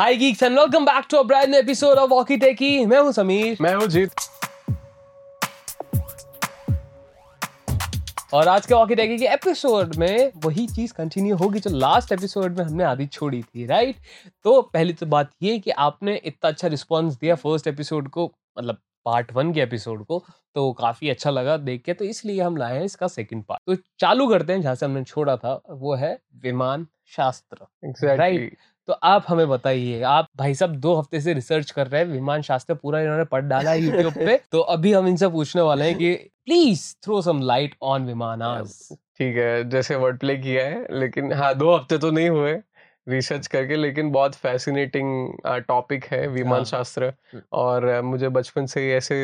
Hi geeks and welcome back to a brand new episode of Walkie Talkie. मैं हूँ समीर। मैं हूँ जीत। और आज के वॉकी टैकी के एपिसोड में वही चीज़ कंटिन्यू होगी जो लास्ट एपिसोड में हमने आधी छोड़ी थी राइट तो पहली तो बात ये कि आपने इतना अच्छा रिस्पांस दिया फ़र्स्ट एपिसोड को मतलब पार्ट वन के एपिसोड को तो काफ़ी अच्छा लगा देख के तो इसलिए हम लाए हैं इसका सेकंड पार्ट तो चालू करते हैं जहाँ से हमने छोड़ा था वो है विमान शास्त्र एग्जैक्टली तो आप हमें बताइए आप भाई साहब दो हफ़्ते से रिसर्च कर रहे हैं विमान शास्त्र पूरा इन्होंने पढ़ डाला है यूट्यूब पे तो अभी हम इनसे पूछने वाले हैं कि please throw some light on विमानास ठीक है जैसे वर्ड प्ले किया है लेकिन हाँ दो हफ़्ते तो नहीं हुए रिसर्च करके लेकिन बहुत फैसिनेटिंग टॉपिक है हाँ। विमान शास्त्र हम्म। और मुझे बचपन से ही ऐसे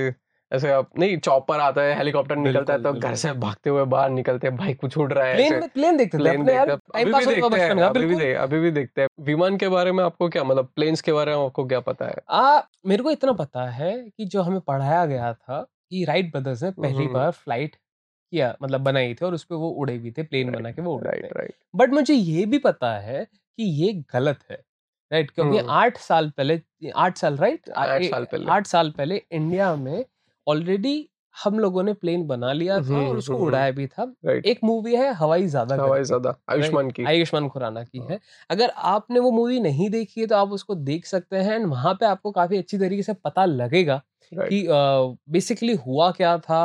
ऐसे अब नहीं चॉपर आता है हेलीकॉप्टर निकलता है तो घर से भागते हुए बाहर निकलते हैं भाई कुछ उड़ रहा है प्लेन प्लेन देखते प्लेन देखते हैं। अभी भी देखते हैं हैं। विमान के बारे में आपको क्या मतलब प्लेन्स के बारे में आपको क्या पता है? आ मेरे को इतना पता है कि जो हमें पढ़ाया गया था कि राइट ब्रदर्स ने पहली हम्म। बार फ़्लाइट किया मतलब बनाई थी और उस पे वो उड़े भी थे प्लेन बना के वो उड़े थे। राइट राइट बट मुझे ये भी पता है कि ये गलत है राइट क्योंकि हम्म। आठ साल पहले आठ साल राइट आठ साल पहले। आठ साल पहले इंडिया में ऑलरेडी हम लोगों ने प्लेन बना लिया था और हम्म, उसको हम्म, उड़ाया भी था। एक मूवी है हवाई ज़्यादा हवाई ज़्यादा आयुष्मान की। आयुष्मान खुराना की हाँ। है। अगर आपने वो मूवी नहीं देखी है तो आप उसको देख सकते हैं एंड वहाँ पे आपको काफ़ी अच्छी तरीके से पता लगेगा कि बेसिकली हुआ क्या था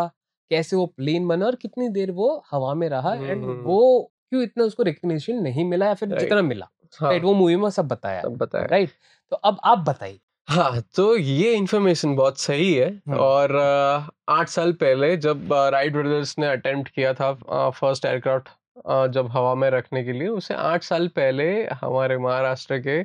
कैसे वो प्लेन बना और कितनी देर वो हवा में रहा एंड हम्म। वो क्यों इतना उसको रिकग्निशन नहीं मिला या फिर जितना मिला। हाँ। राइट वो मूवी में सब बताया सब बताया। राइट तो अब आप बताइए। हाँ तो ये इन्फॉर्मेशन बहुत सही है हम्म। और अ, आठ साल पहले जब राइट ब्रदर्स ने अटेम्प्ट किया था फ़र्स्ट एयरक्राफ्ट जब हवा में रखने के लिए उसे आठ साल पहले हमारे महाराष्ट्र के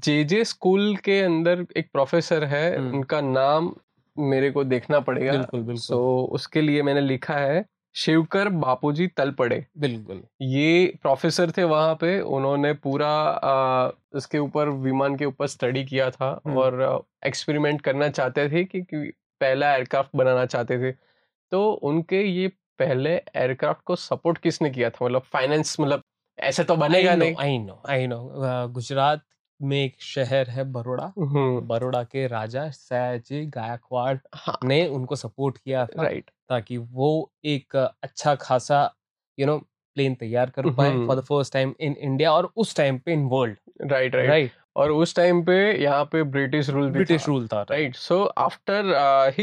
जे जे स्कूल के अंदर एक प्रोफेसर है। उनका नाम मेरे को देखना पड़ेगा बिल्कुल बिल्कुल सो उसके लिए मैंने लिखा है शिवकर बापूजी तलपड़े बिल्कुल। ये प्रोफेसर थे वहाँ पे उन्होंने पूरा आ, इसके ऊपर विमान के ऊपर स्टडी किया था हम्म। और एक्सपेरिमेंट करना चाहते थे कि, कि पहला एयरक्राफ्ट बनाना चाहते थे। तो उनके ये पहले एयरक्राफ्ट को सपोर्ट किसने किया था? मतलब फाइनेंस मतलब ऐसे तो बनेगा नहीं। I know I know Gujarat में एक शहर है बड़ोड़ा बरोड़ा बड़ोड़ा के राजा सयाजी गायकवाड़ हाँ। ने उनको सपोर्ट किया था राइट। ताकि वो एक अच्छा खासा यू नो प्लेन तैयार कर पाए। For the first time in India और उस टाइम पे इन वर्ल्ड राइट। राइट? और उस टाइम पे यहाँ पे ब्रिटिश रूल ब्रिटिश रूल था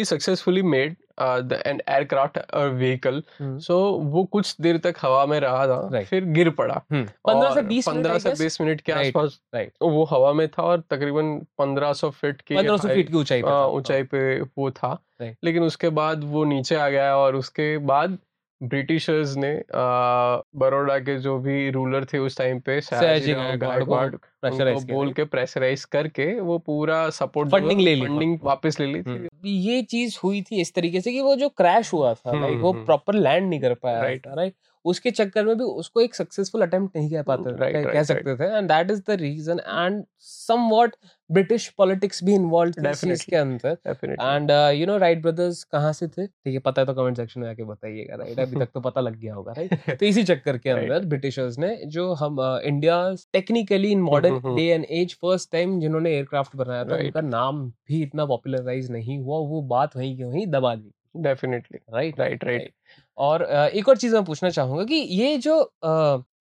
successfully made uh, the an aircraft a vehicle. Hmm. so वो कुछ देर तक हवा में रहा था Right. फिर गिर पड़ा। पंद्रह से बीस पंद्रह से बीस मिनट के Right, आसपास right. वो हवा में था और तकरीबन पंद्रह सौ फीट की पंद्रह सौ फीट की ऊंचाई पे ऊंचाई पे वो था। लेकिन उसके बाद वो नीचे आ गया और उसके बाद ब्रिटिशर्स ने बड़ोडा बड़ौदा के जो भी रूलर थे उस टाइम पे गायकवाड़ को बोल के प्रेशराइज करके वो पूरा सपोर्ट फंडिंग ले ली फंडिंग वापस। ले ली थी हम्म। ये चीज़ हुई थी इस तरीके से कि वो जो क्रैश हुआ था हम्म, लाइक वो हम्म। प्रॉपर लैंड नहीं कर पाया राइट राइट उसके चक्कर में भी उसको एक सक्सेसफुल अटेम्प्ट नहीं कह पाते Right, कह, right, कह सकते थे and that is the reason and somewhat British politics भी इन्वॉल्व चीज़ के अंदर and you know Wright brothers कहाँ से थे? ठीक है पता है तो कमेंट सेक्शन में आके बताइएगा राइट अभी तक तो पता लग गया होगा राइट तो इसी चक्कर के Right. अंदर ब्रिटिशर्स ने जो हम India technically in modern day and age first time जिन्होंने एयरक्राफ्ट बनाया था Right. उनका नाम भी इतना पॉपुलराइज नहीं हुआ वो बात वहीं की वहीं दबा दी। डेफिनेटली राइट राइट राइट और एक और चीज़ मैं पूछना चाहूँगा कि ये जो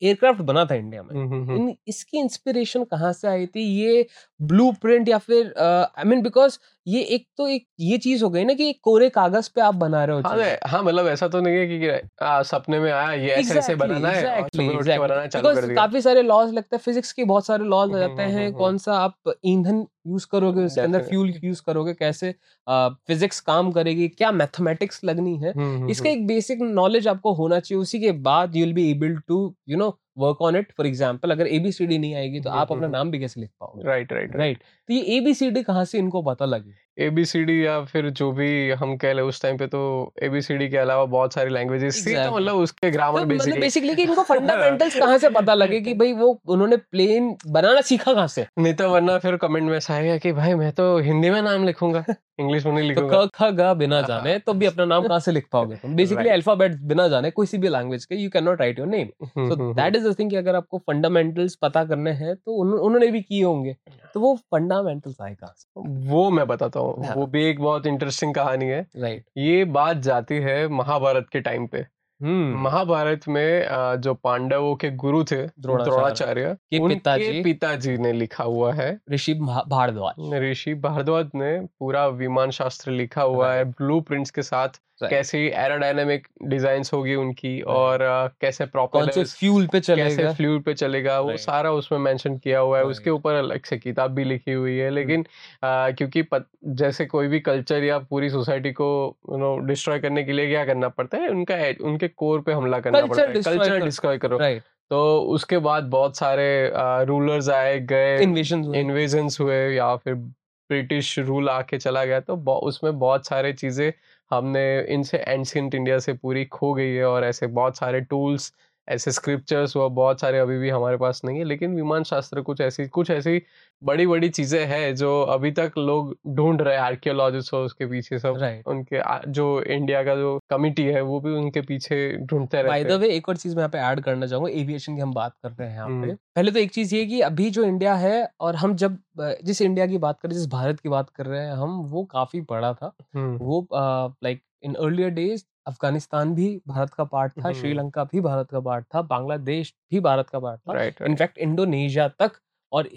एयरक्राफ्ट बना था इंडिया में इन इसकी इंस्पिरेशन कहाँ से आई थी? ये ब्लूप्रिंट या फिर आई मीन बिकॉज़ ये एक तो एक ये चीज़ हो गई ना कि एक कोरे कागज़ पे आप बना रहे हो हाँ हाँ मतलब ऐसा तो नहीं है कि आ, सपने में आया ये ऐसे ऐसे बनाना है exactly, सुबह exactly. बनाना चालू कर दिया। काफ़ी सारे लॉज लगते हैं फिजिक्स के बहुत सारे लॉज आ जाते हैं कौन सा आप ईंधन यूज़ करोगे उसके अंदर फ्यूल यूज़ करोगे कैसे फिजिक्स काम करेगी क्या मैथमेटिक्स लगनी है? इसका एक बेसिक नॉलेज आपको होना चाहिए उसी के बाद you will be able to you know work on it for example अगर एबीसीडी नहीं आएगी तो आप अपना। नाम भी कैसे लिख पाओगे? राइट राइट राइट तो ये एबीसीडी कहाँ से इनको पता लगी? एबीसीडी या फिर जो भी हम कह ले उस टाइम पे तो एबीसीडी के अलावा बहुत सारी लैंग्वेजेस थी तो मतलब उसके ग्रामर तो मतलब बेसिकली बेसिकली कि इनको फंडामेंटल्स कहाँ से पता लगे कि भाई वो उन्होंने प्लेन बनाना सीखा कहाँ से? नहीं तो वरना फिर कमेंट में ऐसा आएगा कि भाई मैं तो हिंदी में नाम लिखूँगा इंग्लिश में नहीं तो लिखूँगा। क ख ग बिना हाँ। जाने तो भी अपना नाम कहाँ से लिख पाओगे तुम? बेसिकली. अल्फ़ाबेट बिना जाने किसी भी लैंग्वेज के you can not write your name so that is the thing कि अगर आपको फंडामेंटल्स पता करने हैं तो उन्होंने भी किए होंगे। तो वो फंडामेंटल्स आए कहाँ से? वो मैं बताता हूँ। हाँ। वो भी एक बहुत इंटरेस्टिंग कहानी है। राइट ये बात जाती है महाभारत के टाइम पे। हम्म। महाभारत में जो पांडवों के गुरु थे द्रोणाचार्य के पिताजी। पिताजी ने लिखा हुआ है। ऋषि भारद्वाज। ऋषि भारद्वाज ने पूरा विमान शास्त्र लिखा हुआ है ब्लूप्रिंट्स के साथ. कैसी एरोडायनामिक डिजाइन्स होगी उनकी और कैसे प्रॉपर फ्यूल पे कैसे चलेगा। फ्लूइड पे चलेगा वो सारा उसमें मेंशन किया हुआ है। उसके ऊपर अलग से किताब भी लिखी हुई है। लेकिन अ, क्योंकि पत, जैसे कोई भी कल्चर या पूरी सोसाइटी को यू नो डिस्ट्रॉय करने के लिए क्या करना पड़ता है? उनका उनके कोर पे हमला करना पड़ता है कल्चर डिस्ट्रॉय करो राइट तो उसके बाद बहुत सारे रूलर्स आए गए इन्वेजन हुए। या फिर ब्रिटिश रूल आके चला गया। तो उसमें बहुत सारे चीज़ें हमने इनसे एंशियंट इंडिया से पूरी खो गई है और ऐसे बहुत सारे टूल्स ऐसे स्क्रिप्चर्स हुआ बहुत सारे अभी भी हमारे पास नहीं है लेकिन विमान शास्त्र कुछ ऐसी कुछ ऐसी बड़ी बड़ी चीज़ें हैं जो अभी तक लोग ढूंढ रहे हैं आर्कियोलॉजिस्ट हो उसके पीछे सब राइट उनके जो इंडिया का जो कमिटी है वो भी उनके पीछे ढूंढते रहते द वे एक और चीज़ मैं यहाँ पे ऐड करना चाहूँगा एविएशन की हम बात कर रहे हैं यहाँ पे। हम्म। पहले तो एक चीज़ ये कि अभी जो इंडिया है और हम जब जिस इंडिया की बात कर रहे हैं जिस भारत की बात कर रहे हैं हम वो काफ़ी बड़ा था। हम्म, वो like in earlier days Afghanistan भी भारत का पार्ट था हम्म। श्रीलंका भी भारत का पार्ट था बांग्लादेश भी भारत का पार्ट था इनफैक्ट इंडोनेशिया तक और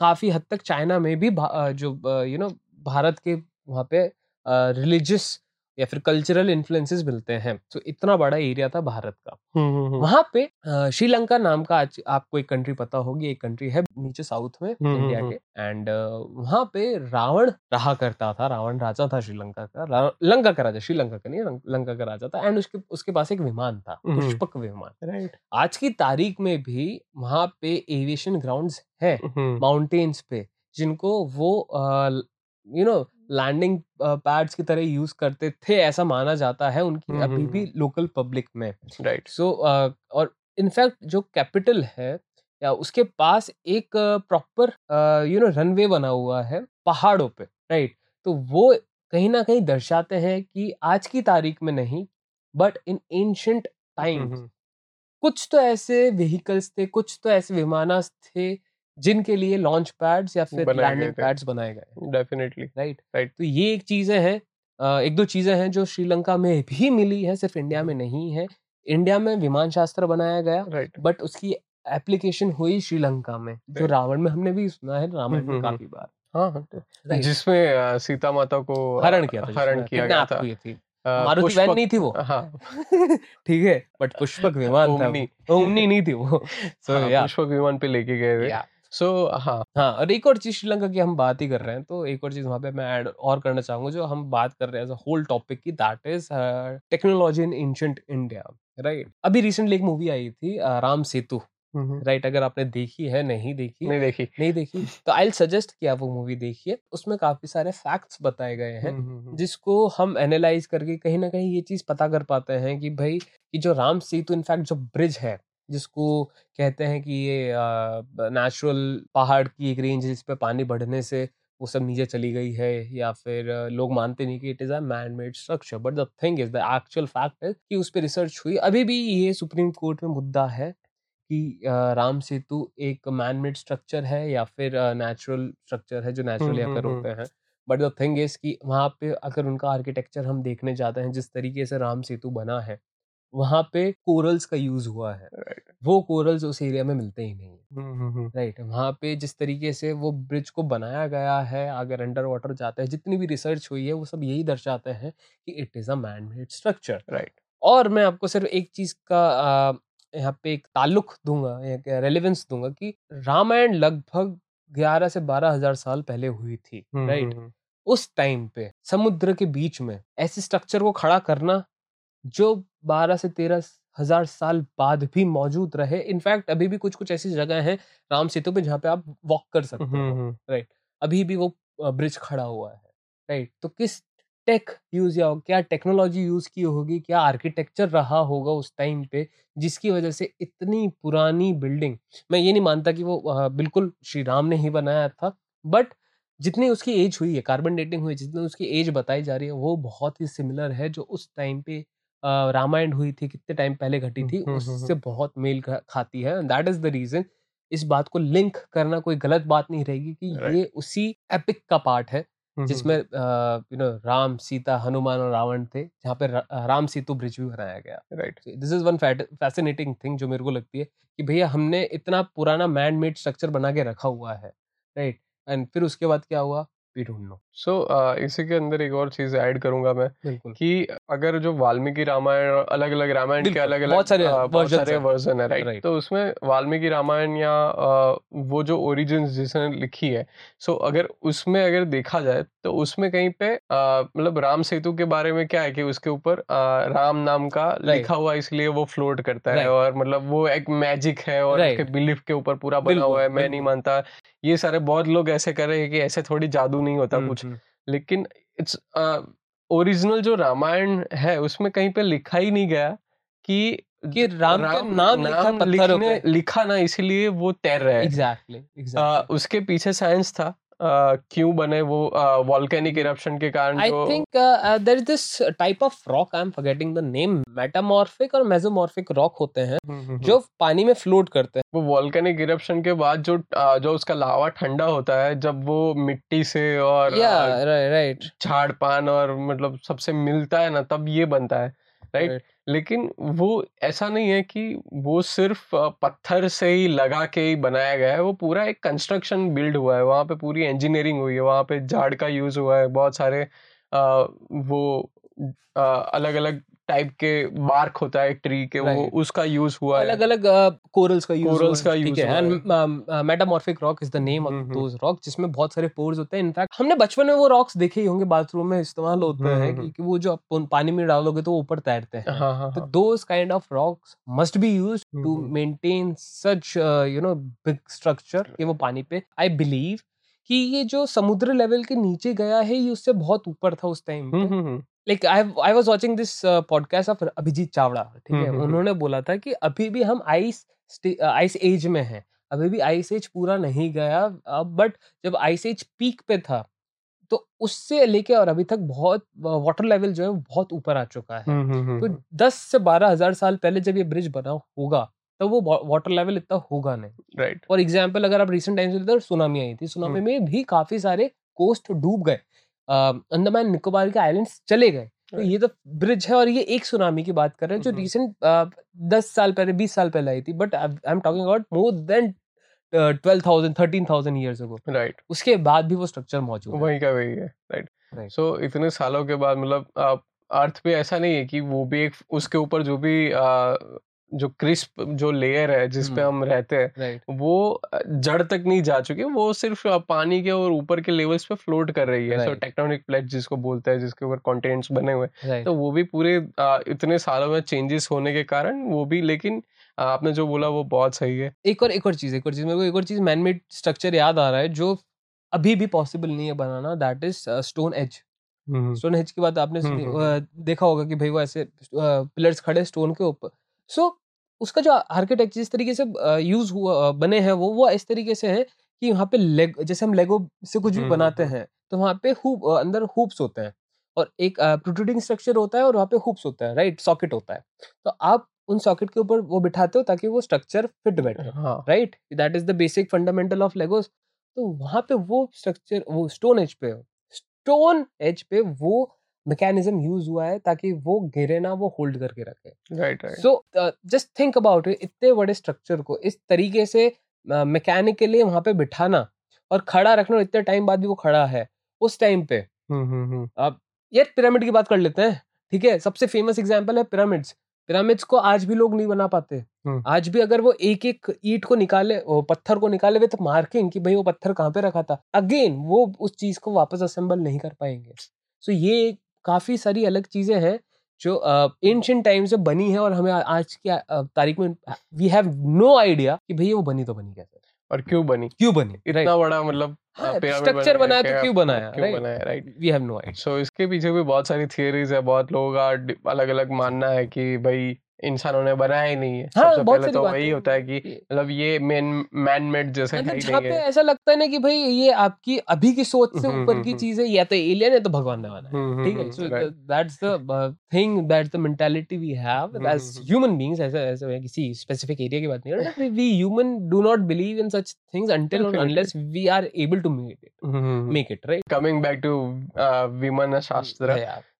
काफ़ी हद तक चाइना में भी जो यू नो भारत के वहाँ पे रिलीजियस या फिर कल्चरल इन्फ्लुएंसेस मिलते हैं। तो इतना बड़ा एरिया था भारत का। हम्म, हम्म, हम्म, वहाँ पे श्रीलंका नाम का आज आपको एक कंट्री पता होगी एक कंट्री है नीचे साउथ में इंडिया के। एंड वहाँ पे रावण रहा करता था रावण राजा था श्रीलंका का लंका का राजा श्रीलंका का नहीं लंका का राजा था। एंड उसके उसके पास एक विमान था। पुष्पक विमान। राइट आज की तारीख में भी वहाँ पे एविएशन ग्राउंड्स हैं माउंटेन्स पे जिनको वो यू नो लैंडिंग पैड्स की तरह यूज़ करते थे ऐसा माना जाता है उनकी हम्म, अभी भी लोकल पब्लिक में right right. So so, uh, और इनफैक्ट जो कैपिटल है या उसके पास एक प्रॉपर यू नो रनवे बना हुआ है पहाड़ों पे राइट right? तो वो कहीं ना कहीं दर्शाते हैं कि आज की तारीख में नहीं but in ancient times hmm, कुछ तो ऐसे व्हीकल्स थे कुछ तो ऐसे विमानस थे जिनके लिए लॉन्च पैड्स या फिर लैंडिंग पैड्स बनाए गए डेफिनेटली राइट Right. तो ये एक चीज़ें हैं एक दो चीज़ें हैं जो श्रीलंका में भी मिली है सिर्फ़ इंडिया में नहीं है। इंडिया में विमान शास्त्र बनाया गया राइट बट उसकी एप्लीकेशन हुई श्रीलंका में जो रावण में हमने भी सुना है रामायण में हम्म, हम्म, काफ़ी बार। हाँ हाँ। Right. जिसमें सीता माता को हरण किया था हरण किया गया था। थी। मारुति वैन नहीं थी वो। हाँ। ठीक है बट पुष्पक विमान था ओमनी। नहीं थी वो। सो हाँ, पुष्पक विमान पे लेके गए थे सो हाँ हाँ और एक और चीज़ श्रीलंका की हम बात ही कर रहे हैं तो एक और चीज़ वहाँ पे मैं ऐड और करना चाहूँगा जो हम बात कर रहे हैं एज अ होल टॉपिक की that is technology in ancient India right अभी रिसेंटली एक मूवी आई थी अ, राम सेतु राइट अगर आपने देखी है नहीं देखी नहीं देखी। नहीं देखी तो आई सजेस्ट कि आप वो मूवी देखिए उसमें काफ़ी सारे फैक्ट्स बताए गए हैं जिसको हम एनालाइज करके कहीं ना कहीं ये चीज़ पता कर पाते हैं कि भाई कि जो राम सेतु इनफैक्ट जो ब्रिज है जिसको कहते हैं कि ये नेचुरल पहाड़ की एक रेंज जिस पे पानी बढ़ने से वो सब नीचे चली गई है या फिर लोग मानते नहीं कि it is a man made structure but the thing is the actual fact is कि उस पर रिसर्च हुई। अभी भी ये सुप्रीम कोर्ट में मुद्दा है कि राम सेतु एक मैन मेड स्ट्रक्चर है या फिर नेचुरल स्ट्रक्चर है जो नेचुरली अकर होते हैं। बट द थिंग इज़ कि वहाँ पे अगर उनका आर्किटेक्चर हम देखने जाते हैं जिस तरीके से राम सेतु बना है वहाँ पे कोरल्स का यूज़ हुआ है। Right. वो कोरल्स उस एरिया में मिलते ही नहीं हम्म, हम्म, हम्म, राइट वहाँ पे जिस तरीके से वो ब्रिज को बनाया गया है अगर अंडर वाटर जाता है जितनी भी रिसर्च हुई है वो सब यही दर्शाते हैं कि it is a man made structure. Right. और मैं आपको सिर्फ़ एक चीज़ का आ, यहाँ पे एक ताल्लुक दूँगा रेलेवेंस दूँगा कि रामायण लगभग 11 से बारह हज़ार साल पहले हुई थी राइट? हम्म, उस टाइम पे समुद्र के बीच में ऐसे स्ट्रक्चर को खड़ा करना जो 12 से तेरह हज़ार साल बाद भी मौजूद रहे। इनफैक्ट अभी भी कुछ कुछ ऐसी जगह हैं राम सेतु पे जहाँ पे आप वॉक कर सकते हो हम्म, अभी भी वो ब्रिज खड़ा हुआ है राइट। तो किस टेक यूज़ या क्या टेक्नोलॉजी यूज़ की होगी क्या आर्किटेक्चर रहा होगा उस टाइम पे जिसकी वजह से इतनी पुरानी बिल्डिंग मैं ये नहीं मानता कि वो बिल्कुल श्री राम ने ही बनाया था बट जितनी उसकी एज हुई है कार्बन डेटिंग हुई है जितनी उसकी एज बताई जा रही है वो बहुत ही सिमिलर है जो उस टाइम पे रामायण हुई थी कितने टाइम पहले घटी थी उससे बहुत मेल खाती है दैट इज़ द रीजन इस बात को लिंक करना कोई गलत बात नहीं रहेगी कि Right. ये उसी एपिक का पार्ट है जिसमें यू नो राम सीता हनुमान और रावण थे जहाँ पे रा- राम सेतु ब्रिज भी बनाया गया। Right. This is one fascinating thing जो मेरे को लगती है कि भैया हमने इतना पुराना मैन मेड स्ट्रक्चर बना के रखा हुआ है राइट right? एंड फिर उसके बाद क्या हुआ? वी डोंट नो सो इसी के अंदर एक और चीज़ ऐड करूँगा मैं कि अगर जो वाल्मीकि रामायण अलग अलग रामायण के अलग अलग बहुत सारे बहुत सारे वर्जन है राइट Right. तो उसमें वाल्मीकि रामायण या वो जो ओरिजिन जिसने लिखी है सो अगर उसमें अगर देखा जाए तो उसमें कहीं पे मतलब राम सेतु के बारे में क्या है कि उसके ऊपर राम नाम का लिखा हुआ इसलिए वो फ्लोट करता है और मतलब वो एक मैजिक है और उसके बिलीफ के ऊपर पूरा बना हुआ है मैं नहीं मानता। ये सारे बहुत लोग ऐसे कर रहे हैं कि ऐसे थोड़ी जादू नहीं होता हम्म, कुछ। हम्म, लेकिन इट्स ओरिजिनल जो रामायण है उसमें कहीं पे लिखा ही नहीं गया कि कि राम राम का नाम नाम लिखा है लिखने लिखा ना इसीलिए वो तैर रहे exactly, एग्जैक्टली आ, उसके पीछे साइंस था। क्यों बने वो वॉल्केनिक इरप्शन के कारण I जो think uh, uh, there is this type of rock. I'm forgetting the name. Metamorphic और mesomorphic रॉक होते हैं हम्म, हम्म, जो पानी में फ्लोट करते हैं. वो वॉल्केनिक इरप्शन के बाद जो जो उसका लावा ठंडा होता है जब वो मिट्टी से और right. झाड़ पान और मतलब सबसे मिलता है ना तब ये बनता है राइट Right. लेकिन वो ऐसा नहीं है कि वो सिर्फ़ पत्थर से ही लगा के ही बनाया गया है वो पूरा एक कंस्ट्रक्शन बिल्ड हुआ है वहाँ पे पूरी इंजीनियरिंग हुई है वहाँ पे झाड़ का यूज़ हुआ है बहुत सारे आ, वो अलग अलग टाइप के बार्क होता है ट्री के वो उसका यूज़ हुआ अलग अलग कोरल्स का यूज़ Corals का use है metamorphic rock is the name of. Those rock जिसमें बहुत सारे पोर्स होते हैं। इनफैक्ट हमने बचपन में वो रॉक्स देखे ही होंगे बाथरूम में इस्तेमाल होते हैं हम्म, कि, कि वो जो आप पानी में डालोगे तो ऊपर तैरते हैं। हाँ हाँ तो those kind of rocks must be used to hmm. maintain such uh, you know कि वो पानी पे। आई बिलीव कि ये जो समुद्र लेवल के नीचे गया है ये उससे बहुत ऊपर था उस time hmm hmm hmm, like I I was watching this podcast of Abhijit Chavda ठीक हम्म, है? हम्म, हम्म। उन्होंने बोला था कि अभी भी हम आइस आइस एज में हैं। अभी भी आइस एज पूरा नहीं गया बट जब आइस एज पीक पे था तो उससे लेके और अभी तक बहुत वाटर लेवल जो है बहुत ऊपर आ चुका है। हम्म, हम्म, तो दस से बारह हज़ार साल पहले जब ये ब्रिज बना होगा तो वो वाटर लेवल इतना होगा नहीं। राइट फॉर एग्ज़ाम्पल अगर आप रिसेंट टाइम्स सुनामी आई थी। सुनामी में भी काफ़ी सारे कोस्ट डूब गए। अंडमान निकोबार के आइलैंड्स चले गए। तो ये तो ब्रिज है और ये एक सुनामी की बात कर रहे हैं जो। रिसेंट दस साल पहले बीस साल पहले आई थी but I am talking about more than twelve thousand thirteen thousand years ago right उसके बाद भी वो स्ट्रक्चर मौजूद है। वही का वही है राइट सो इतने सालों के बाद मतलब अर्थ पे ऐसा नहीं है कि वो भी एक उसके ऊपर जो भी जो क्रिस्प जो लेयर है जिस पे हम्म। हम रहते हैं वो जड़ तक नहीं जा चुकी वो सिर्फ़ पानी के और ऊपर के लेवल्स पे फ्लोट कर रही है। सो टेक्टोनिक प्लेट जिसको बोलते हैं जिसके ऊपर कॉन्टिनेंट्स बने हुए हैं। तो वो भी पूरे अ, इतने सालों में चेंजेस होने के कारण वो भी लेकिन आपने जो बोला वो बहुत सही है। एक और एक और चीज़ एक और चीज़ मेरे को एक और चीज़ मैनमेड स्ट्रक्चर याद आ रहा है जो अभी भी पॉसिबल नहीं है बनाना that is stone age stone age की बात आपने हम्म, हम्म, देखा होगा कि भाई वो ऐसे पिलर्स खड़े स्टोन के ऊपर। सो उसका जो आर्किटेक्ट जिस तरीके से यूज़ हुआ बने हैं वो वो इस तरीके से है कि वहाँ पे लेग जैसे हम लेगो से कुछ भी बनाते। हैं। तो वहाँ पे हुप अंदर हुप्स होते हैं और एक प्रोट्रूडिंग स्ट्रक्चर होता है और वहाँ पे हुप्स होता है राइट सॉकेट होता है। तो आप उन सॉकेट के ऊपर वो बिठाते हो ताकि वो स्ट्रक्चर फिट बैठे हाँ। Right that is the basic fundamental of legos तो वहाँ पे वो स्ट्रक्चर वो स्टोन एज पे स्टोन एज पे वो मैकेनिज्म यूज़ हुआ है ताकि वो गिरे ना वो होल्ड करके रखे। Right right so just think about it इतने बड़े स्ट्रक्चर को इस तरीके से मैकेनिकली वहाँ पे बिठाना और खड़ा रखना और इतने टाइम बाद भी वो खड़ा है उस टाइम पे। हम्म हम्म हम्म। यार पिरामिड की बात कर लेते हैं ठीक है? सबसे फ़ेमस एग्ज़ाम्पल है पिरामिड्स पिरामिड्स को आज भी लोग नहीं बना पाते। आज भी अगर वो एक एक ईट को निकाले वो पत्थर को निकाले हुए तो मार्किंग कि भाई वो पत्थर कहाँ पे रखा था? अगेन वो उस चीज़ को वापस असेंबल नहीं कर पाएँगे। सो so, ये काफ़ी सारी अलग चीज़ें हैं जो एंशियंट टाइम से बनी है और हमें आज की तारीख में वी हैव नो आइडिया कि भैया वो बनी तो बनी कैसे और क्यों बनी? क्यों बनी? इतना बड़ा मतलब स्ट्रक्चर बनाया तो क्यों बनाया, क्यों right? बनाया? Right we have no idea so इसके पीछे भी बहुत सारी थियोरीज है बहुत लोगों का अलग अलग मानना है कि भाई इंसानों ने बनाया ही नहीं है। हाँ, सबसे पहले तो वही होता है कि मतलब ये मेन मैन मेड जैसे है जहाँ नहीं पे है। ऐसा लगता है ना कि भाई ये आपकी अभी की सोच से हम्म, ऊपर हम्म, की हम्म। चीज़ है या तो एलियन है तो भगवान ने बनाया। ठीक है so that's the thing that's the mentality we have as human beings ऐसे ऐसे है, किसी स्पेसिफिक एरिया की बात नहीं रहा we human do not believe in such things और unless we are able to make it make it right coming back to Viman Shastra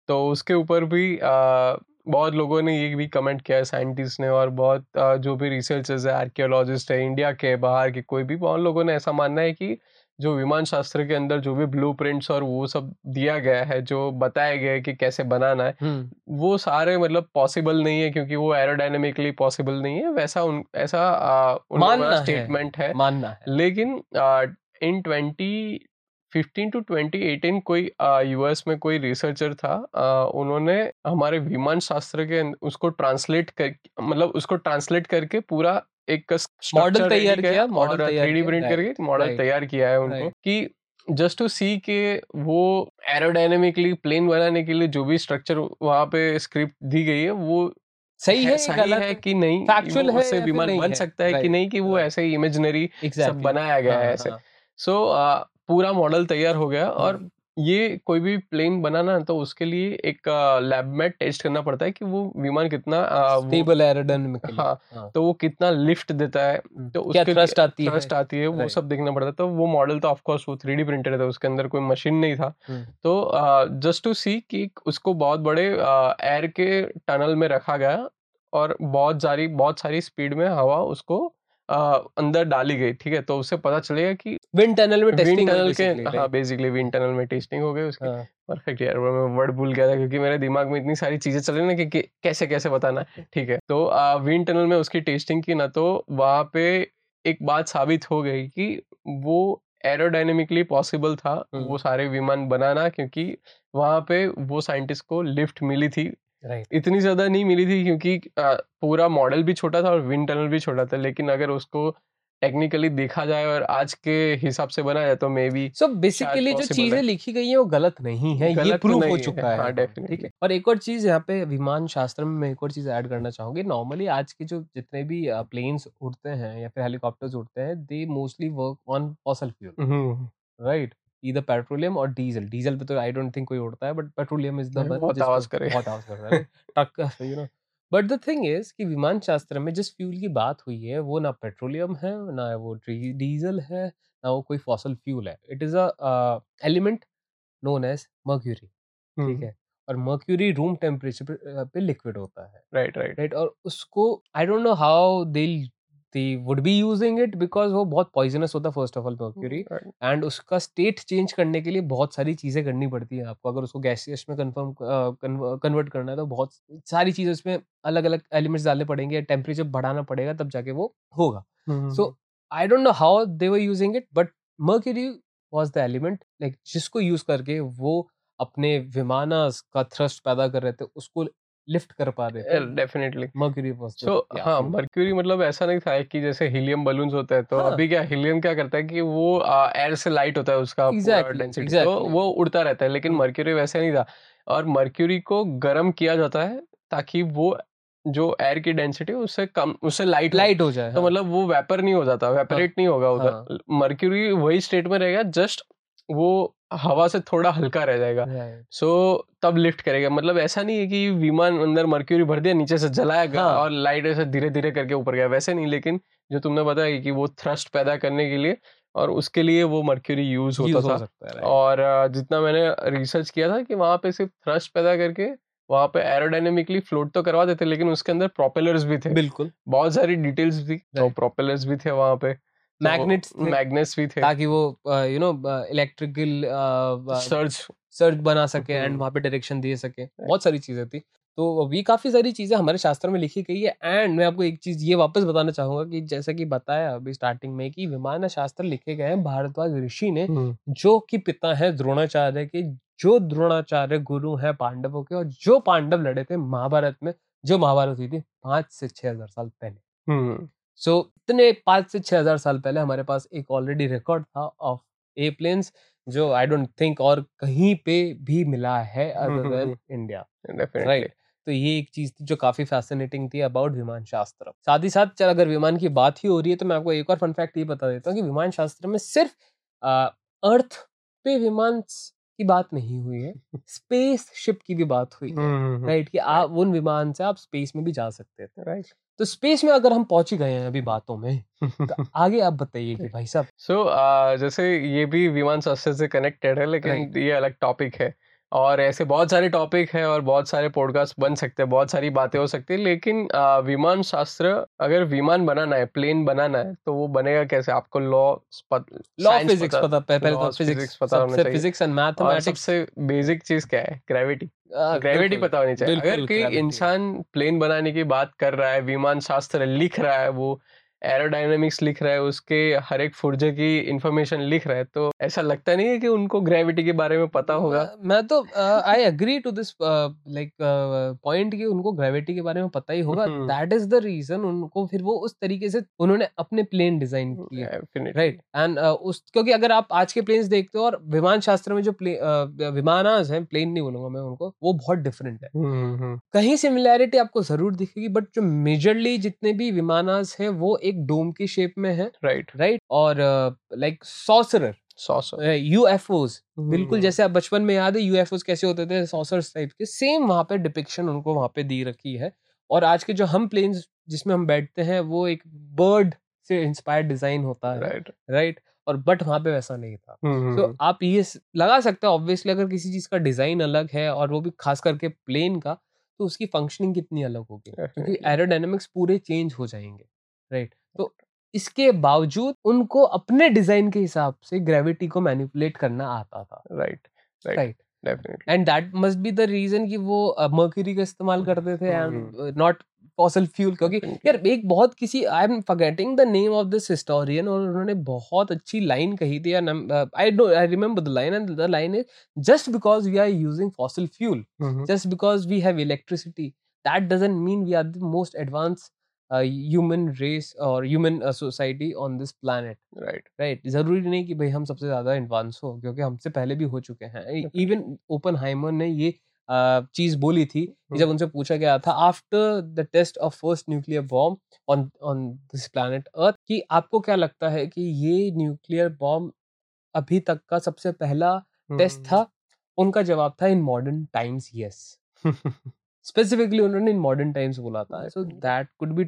तो उसके ऊपर भी आ, बहुत लोगों ने ये भी कमेंट किया है साइंटिस्ट ने और बहुत जो भी रिसर्चर्स है आर्कियोलॉजिस्ट है इंडिया के बाहर के कोई भी बहुत लोगों ने ऐसा मानना है कि जो विमान शास्त्र के अंदर जो भी ब्लूप्रिंट्स और वो सब दिया गया है जो बताया गया है कि कैसे बनाना है हम्म वो सारे मतलब पॉसिबल नहीं है क्योंकि वो एरोडायनेमिकली पॉसिबल नहीं है वैसा उन ऐसा का है। स्टेटमेंट है मानना है लेकिन इन 2015 टू 2018 कोई यूएस में कोई रिसर्चर था आ, उन्होंने हमारे विमान शास्त्र के उसको ट्रांसलेट कर मतलब उसको ट्रांसलेट करके पूरा एक Model तैयार किया, मॉडल थ्री प्रिंट करके मॉडल तैयार किया है उनको कि जस्ट टू सी के वो एरोडायनेमिकली प्लेन बनाने के लिए जो भी स्ट्रक्चर वहाँ पे स्क्रिप्ट दी गई है वो सही है सही गलत है कि नहीं? वो है विमान बन सकता है कि नहीं कि वो ऐसे ही इमेजिनरी सब बनाया गया है ऐसे। सो पूरा मॉडल तैयार हो गया और हम्म। ये कोई भी प्लेन बनाना है तो उसके लिए एक लैब में टेस्ट करना पड़ता है कि वो विमान कितना स्टेबल एरोडायनामिकली हाँ, तो वो कितना लिफ्ट देता है तो क्या उसके थ्रस्ट आती है? थ्रस्ट आती है वो सब देखना पड़ता है। तो वो मॉडल तो ऑफकोर्स वो थ्री डी प्रिंटेड था उसके अंदर कोई मशीन नहीं था। हम्म। तो जस्ट टू सी कि उसको बहुत बड़े एयर के टनल में रखा गया और बहुत सारी बहुत सारी स्पीड में हवा उसको आ, अंदर डाली गई ठीक है? तो उससे पता चलेगा कि विंड टनल में टेस्टिंग टनल के हाँ बेसिकली विंड टनल में टेस्टिंग हो गई उसकी। हाँ। परफेक्ट यार मैं वर्ड भूल गया था क्योंकि मेरे दिमाग में इतनी सारी चीज़ें चल रही ना कि, कि कैसे कैसे बताना है ठीक है? तो विंड टनल में उसकी टेस्टिंग की ना तो वहाँ पे एक बात साबित हो गई कि वो एरोडायनेमिकली पॉसिबल था। वो सारे विमान बनाना क्योंकि वहाँ पे वो साइंटिस्ट को लिफ्ट मिली थी। राइट इतनी ज़्यादा नहीं मिली थी क्योंकि आ, पूरा मॉडल भी छोटा था और विंड टनल भी छोटा था लेकिन अगर उसको टेक्निकली देखा जाए और आज के हिसाब से बनाया जाए तो मे बी सो बेसिकली जो चीज़ें लिखी गई है वो गलत नहीं है ये गलत तो प्रूव हो चुका है। हाँ, हाँ, ठीक है। और एक और चीज़ यहाँ पे विमान शास्त्र में मैं एक और चीज़ ऐड करना चाहूँगी। नॉर्मली आज के जो जितने भी प्लेन्स उड़ते हैं या फिर हेलीकॉप्टर्स उड़ते हैं they mostly work on fossil fuel right इधर पेट्रोलियम और डीजल डीजल पे तो आई डोंट थिंक कोई उड़ता है बट पेट्रोलियम इज़ द बहुत आवाज़ करे। बहुत आवाज़ कर रहा है टक you know but the thing is कि विमान शास्त्र में जिस फ्यूल की बात हुई है वो ना पेट्रोलियम है ना वो डीजल है ना वो कोई फॉसल फ्यूल है। It is a element known as mercury ठीक है। और मर्क्यूरी रूम टेम्परेचर पे लिक्विड होता है। राइट राइट राइट और उसको I don't know how they they would be using it because वो बहुत पॉइजनस होता है first of all mercury and उसका स्टेट चेंज करने के लिए बहुत सारी चीज़ें करनी पड़ती है आपको। अगर उसको गैसियस में कन्फर्म कन्वर्ट करना है तो बहुत सारी चीज़ें उसमें अलग अलग एलिमेंट्स डालने पड़ेंगे टेम्परेचर बढ़ाना पड़ेगा तब जाके वो होगा। So I don't know how they were using it but mercury was the element like जिसको यूज़ करके वो अपने विमानस का थ्रस्ट पैदा कर रहे थे उसको लिफ्ट कर पा रहे थे डेफिनेटली मर्क्यूरी वाज सो हाँ मर्क्यूरी मतलब ऐसा नहीं था कि जैसे हीलियम बलून्स होते हैं तो हाँ। अभी क्या हीलियम क्या करता है कि वो एयर से लाइट होता है उसका Exactly, डेंसिटी तो वो उड़ता रहता है लेकिन हम्म। मर्क्यूरी वैसे नहीं था। और मर्क्यूरी को गर्म किया जाता है ताकि वो जो एयर की डेंसिटी है उससे कम उससे लाइट लाइट हो जाए तो हाँ। मतलब वो वेपर नहीं हो जाता वेपरेट नहीं होगा उधर। मर्क्यूरी वही स्टेट में रहेगा जस्ट वो हवा से थोड़ा हल्का रह जाएगा. सो तब लिफ्ट करेगा। मतलब ऐसा नहीं है कि विमान अंदर मर्क्यूरी भर दिया नीचे से जलाया गया हाँ। और लाइट ऐसे धीरे धीरे करके ऊपर गया। वैसे नहीं लेकिन जो तुमने बताया कि वो थ्रस्ट पैदा करने के लिए और उसके लिए वो मर्क्यूरी यूज़ होता Use हो था। सकता है और जितना मैंने रिसर्च किया था कि वहाँ पे सिर्फ़ थ्रस्ट पैदा करके वहाँ पे एरोडायनेमिकली फ्लोट तो करवा देते लेकिन उसके अंदर प्रोपेलर्स भी थे। बिल्कुल। बहुत सारी डिटेल्स थी तो प्रोपेलर्स भी थे वहाँ पे। मैग्नेट्स मैग्नेट्स भी थे। ताकि वो you know electrical search search बना सके एंड हम्म। वहाँ पे डायरेक्शन दे सके। बहुत सारी चीज़ें थी। तो भी काफ़ी सारी चीज़ें हमारे शास्त्र में लिखी गई है एंड मैं आपको एक चीज़ ये वापस बताना चाहूँगा कि जैसा कि बताया अभी स्टार्टिंग में कि विमान शास्त्र लिखे गए हैं भारद्वाज ऋषि ने जो कि पिता है द्रोणाचार्य के जो द्रोणाचार्य गुरु हैं पांडवों के और जो पांडव लड़े थे महाभारत में जो महाभारत हुई थी पाँच से छह हज़ार साल पहले। सो इतने पाँच से छह हज़ार साल पहले हमारे पास एक ऑलरेडी रिकॉर्ड था ऑफ़ एयरप्लेन्स जो आई डोंट थिंक और कहीं पे भी मिला है अदर देन। इंडिया राइट तो ये एक चीज़ थी जो काफ़ी फैसिनेटिंग थी अबाउट विमान शास्त्र. साथ ही साथ चल अगर विमान की बात ही हो रही है तो मैं आपको एक और फन फैक्ट ये बता देता हूँ कि विमान शास्त्र में सिर्फ़ अर्थ पे विमान की बात नहीं हुई है स्पेस शिप की भी बात हुई है राइट कि आप उन विमान से आप स्पेस में भी जा सकते थे। राइट तो स्पेस में अगर हम पहुँच ही गए हैं अभी बातों में तो आगे आप बताइए कि भाई साहब सो so, uh, जैसे ये भी विमान स्वास्थ्य से कनेक्टेड है लेकिन Right. ये अलग टॉपिक है और ऐसे बहुत सारे टॉपिक है और बहुत सारे पॉडकास्ट बन सकते हैं बहुत सारी बातें हो सकती है लेकिन विमान शास्त्र अगर विमान बनाना है प्लेन बनाना है तो वो बनेगा कैसे? आपको लॉ लॉ फिजिक्स पता पह- पहले तो फिजिक्स पता होना चाहिए। फिजिक्स एंड मैथमेटिक्स सबसे बेसिक चीज़ क्या है? ग्रेविटी ग्रेविटी पता होनी चाहिए। अगर कोई इंसान प्लेन बनाने की बात कर रहा है विमान शास्त्र लिख रहा है वो एरोडायनामिक्स लिख रहा है उसके हर एक फुर्जे की इंफॉर्मेशन लिख रहा है तो ऐसा लगता नहीं है कि उनको ग्रेविटी के बारे में पता होगा? मैं- तो I agree to this like point कि उनको ग्रेविटी के बारे में पता ही होगा। हम्म। दैट इज़ द रीजन उनको फिर वो उस तरीके से उन्होंने अपने प्लेन डिज़ाइन किए। राइट एंड उस क्योंकि अगर आप आज के प्लेन्स देखते हो और विमान शास्त्र में जो विमानाज हैं प्लेन नहीं बोलूँगा मैं उनको वो बहुत डिफरेंट है। हम्म, हम्म, कहीं सिमिलैरिटी आपको ज़रूर दिखेगी बट जो मेजरली जितने भी विमानाज है वो एक डोम की शेप में है राइट राइट और लाइक सॉसरर सॉसर यूएफओज बिल्कुल हम्म, जैसे आप बचपन में याद है यूएफओज कैसे होते थे? सॉसर्स टाइप के सेम वहाँ पे डिपिक्शन उनको वहाँ पे दी रखी है। और आज के जो हम प्लेन्स जिसमें हम बैठते हैं वो एक बर्ड से इंस्पायर्ड डिज़ाइन होता है। राइट राइट और बट वहाँ पे वैसा नहीं था। तो आप ये लगा सकते हैं ऑब्वियसली अगर किसी चीज़ का डिज़ाइन अलग है और वो भी खास करके प्लेन का तो उसकी फंक्शनिंग कितनी अलग होगी। क्योंकि एरोडाइनमिक्स पूरे चेंज हो जाएँगे। राइट तो इसके बावजूद उनको अपने डिज़ाइन के हिसाब से ग्रेविटी को मैनिपुलेट करना आता था। Right right and that must be the reason कि वो मर्क्यूरी का इस्तेमाल करते थे एंड नॉट फॉसल फ्यूल क्योंकि यार एक बहुत किसी I am forgetting the name of this historian और उन्होंने बहुत अच्छी लाइन कही थी I don't I remember the line and the line is just because we are using fossil fuel just because we have electricity that doesn't mean we are the most advanced human race or human uh, society on this planet right ज़रूरी नहीं कि भाई हम सबसे ज़्यादा advance हो क्योंकि हमसे पहले भी हो चुके हैं। इवन ओपन हाइमर ने ये uh, चीज़ बोली थी कि जब उनसे पूछा गया था after the test of first nuclear bomb on on this planet earth कि आपको क्या लगता है कि ये न्यूक्लियर बॉम्ब अभी तक का सबसे पहला टेस्ट था? उनका जवाब था in modern times yes specifically उन्होंने इन मॉडर्न टाइम्स बोला था। So that could be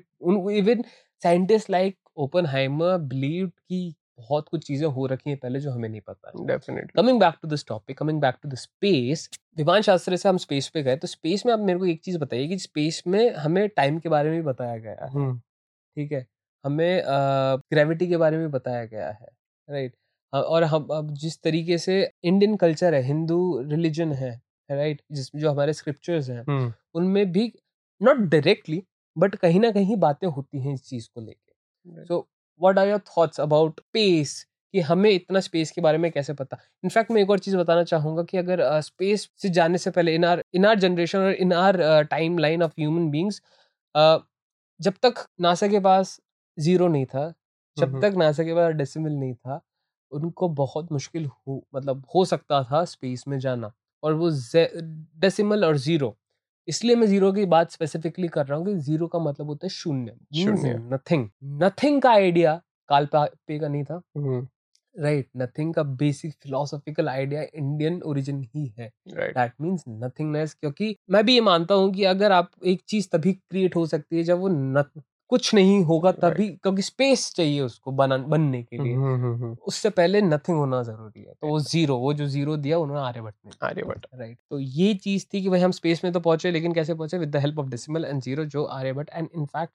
even scientist like Oppenheimer believe कि बहुत कुछ चीज़ें हो रखी हैं पहले जो हमें नहीं पता definitely coming back to this topic coming back to the space Viman Shastra से हम स्पेस पे गए तो स्पेस में आप मेरे को एक चीज़ बताइए कि स्पेस में हमें टाइम के बारे में भी बताया गया है। ठीक है? हमें ग्रेविटी के बारे में बताया गया है राइट और हम अब जिस तरीके से इंडियन कल्चर है हिंदू रिलीजन है राइट जिस जो हमारे स्क्रिप्चर्स हैं उनमें भी नॉट डायरेक्टली बट कहीं ना कहीं बातें होती हैं इस चीज़ को लेके। So what are your thoughts about space कि हमें इतना स्पेस के बारे में कैसे पता? इनफैक्ट मैं एक और चीज़ बताना चाहूँगा कि अगर स्पेस uh, से जाने से पहले in our in our generation और in our timeline of human beings जब तक नासा के पास ज़ीरो नहीं था जब तक नासा के पास डेसिमल नहीं था उनको बहुत मुश्किल हो मतलब हो सकता था स्पेस में जाना। और वो डेसिमल और ज़ीरो इसलिए मैं ज़ीरो की बात स्पेसिफिकली कर रहा हूँ कि ज़ीरो का मतलब होता है शून्य। नथिंग नथिंग का आइडिया काल पे का नहीं था। राइट नथिंग का basic philosophical idea Indian origin ही है। दैट मीन्स नथिंगनेस क्योंकि मैं भी ये मानता हूँ कि अगर आप एक चीज़ तभी क्रिएट हो सकती है जब वो कुछ नहीं होगा तभी क्योंकि स्पेस चाहिए उसको बना बनने के लिए। उससे पहले नथिंग होना ज़रूरी है। तो वो ज़ीरो वो जो ज़ीरो दिया उन्होंने आर्यभट्ट ने आर्यभट्ट राइट तो ये चीज़ थी कि भाई हम स्पेस में तो पहुँचे लेकिन कैसे पहुँचे? With the help of decimal and zero जो आर्यभट्ट एंड इनफैक्ट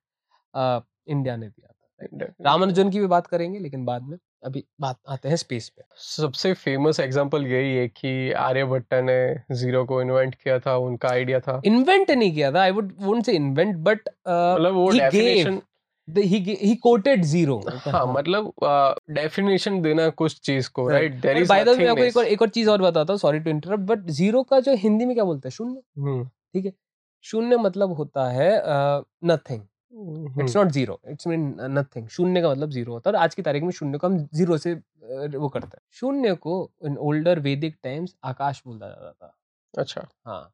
इंडिया ने दिया था। रामानुजन की भी बात करेंगे लेकिन बाद में। अभी बात आते हैं स्पेस पे। सबसे फ़ेमस एग्जांपल यही है कि आर्यभट्ट ने ज़ीरो को इन्वेंट किया था उनका आइडिया था। इन्वेंट नहीं किया था I would won't say invent but मतलब वो he definition he quoted zero हाँ मतलब डेफिनेशन देना कुछ चीज़ को right there is by the way आपको एक और एक और चीज़ और बताता हूँ sorry to interrupt but zero का जो हिंदी में क्या बोलते हैं? शून्य? शून्य मतलब होता है nothing it's not zero it's mean nothing शून्य का मतलब ज़ीरो होता है और आज की तारीख में शून्य को हम ज़ीरो से uh, वो करते हैं। शून्य को इन ओल्डर वैदिक टाइम्स आकाश बोला जाता था। अच्छा। हाँ।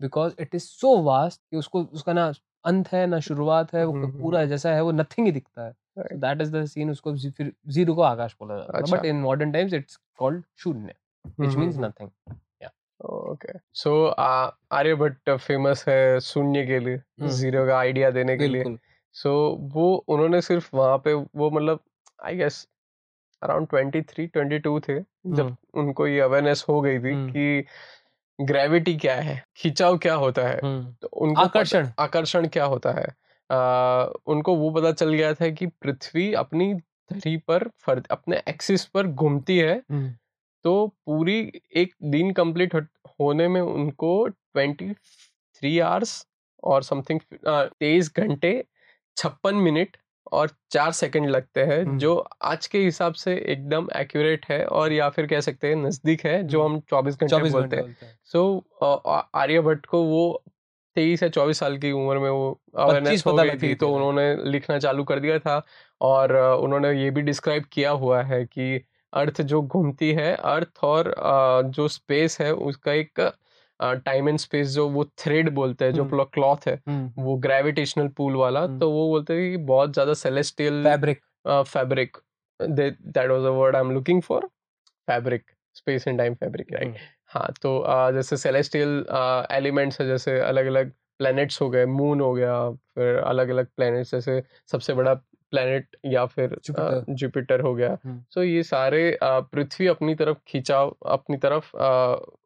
Because it is so vast कि उसको उसका ना अंत है ना शुरुआत है वो हम्म, हम्म, पूरा जैसा है वो नथिंग ही दिखता है। दैट इज़ द सीन उसको फिर ज़ीरो को आकाश बोला जाता है। But in modern times it's called shunya which means hmm, nothing okay. So Aryabhatta famous है शून्य के लिए हम्म। ज़ीरो का आइडिया देने के लिए। सो वो उन्होंने सिर्फ़ वहाँ पे वो मतलब I guess around twenty three twenty two थे जब हम्म, उनको ये अवेयरनेस हो गई थी हम्म। कि ग्रेविटी क्या है खिंचाव क्या होता है तो उनको आकर्षण। आकर्षण क्या होता है। आ, उनको वो पता चल गया था कि पृथ्वी अपनी धरी पर अपने एक्सिस पर घूमती है तो पूरी एक दिन कंप्लीट होने में उनको ट्वेंटी थ्री आवर्स और समथिंग तेईस घंटे छप्पन मिनट और चार सेकंड लगते हैं। जो आज के हिसाब से एकदम एक्यूरेट है और या फिर कह सकते हैं नज़दीक है जो। हम चौबीस घंटे चौबीस बोलते हैं बोलते हैं सो आर्यभट्ट को वो तेईस या चौबीस साल की उम्र में वो अवेयरनेस हो गई थी थी, तो उन्होंने लिखना चालू कर दिया था और उन्होंने ये भी डिस्क्राइब किया हुआ है कि अर्थ जो घूमती है अर्थ और जो स्पेस है उसका एक टाइम एंड स्पेस जो वो थ्रेड बोलते हैं जो हम्म। क्लॉथ है हम्म, वो ग्रेविटेशनल पूल वाला हम्म। तो वो बोलते हैं कि बहुत ज़्यादा celestial fabric fabric that was the word I am looking for fabric space and time fabric right हाँ तो अ, जैसे सेलेस्टियल एलिमेंट्स है जैसे अलग अलग प्लैनेट्स हो गए मून हो गया फिर अलग अलग प्लैनेट्स जैसे सबसे बड़ा प्लैनेट या फिर जुपिटर हो गया। हम्म। सो ये सारे पृथ्वी अपनी तरफ़ खिंचाव अपनी तरफ़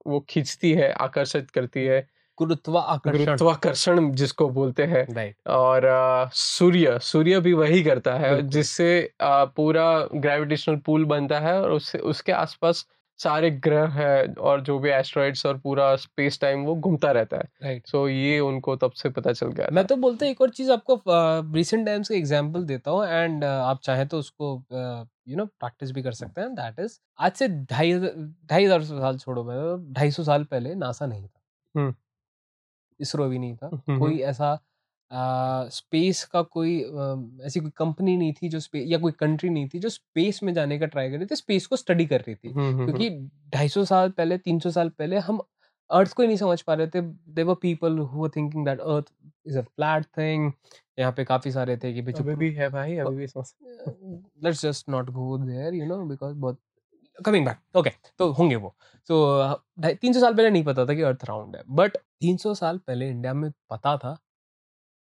वो खींचती है आकर्षित करती है। गुरुत्वाकर्षण। गुरुत्वाकर्षण जिसको बोलते हैं। और सूर्य सूर्य भी वही करता है जिससे पूरा ग्रेविटेशनल पूल बनता है और उससे उसके आसपास सारे ग्रह है और जो भी एस्ट्रॉइड्स और पूरा स्पेस टाइम वो घूमता रहता है। राइट सो ये उनको तब से पता चल गया मैं तो बोलता एक और चीज़ आपको रिसेंट टाइम्स का एग्जांपल देता हूँ एंड आप चाहें तो उसको यू नो प्रैक्टिस भी कर सकते हैं। दैट इज़ आज से ढाई ढाई हज़ार साल छोड़ो मैं ढाई सौ साल पहले नासा नहीं था। हम्म। इसरो भी नहीं था। हम्म, कोई ऐसा स्पेस का कोई अ, ऐसी कोई कंपनी नहीं थी जो स्पेस या कोई कंट्री नहीं थी जो स्पेस में जाने का ट्राई कर रही थी स्पेस को स्टडी कर रही थी। हम्म, हम्म, क्योंकि ढाई सौ साल पहले तीन सौ साल पहले हम अर्थ को ही नहीं समझ पा रहे थे। They were people who were thinking that earth is a flat thing यहाँ पे काफ़ी सारे थे कि भाई अभी भी है भाई अभी भी समझ let's just not go there you know because बहुत कमिंग बैक ओके तो होंगे वो। सो तीन सौ साल पहले नहीं पता था कि अर्थ राउंड है। बट तीन सौ साल पहले इंडिया में पता था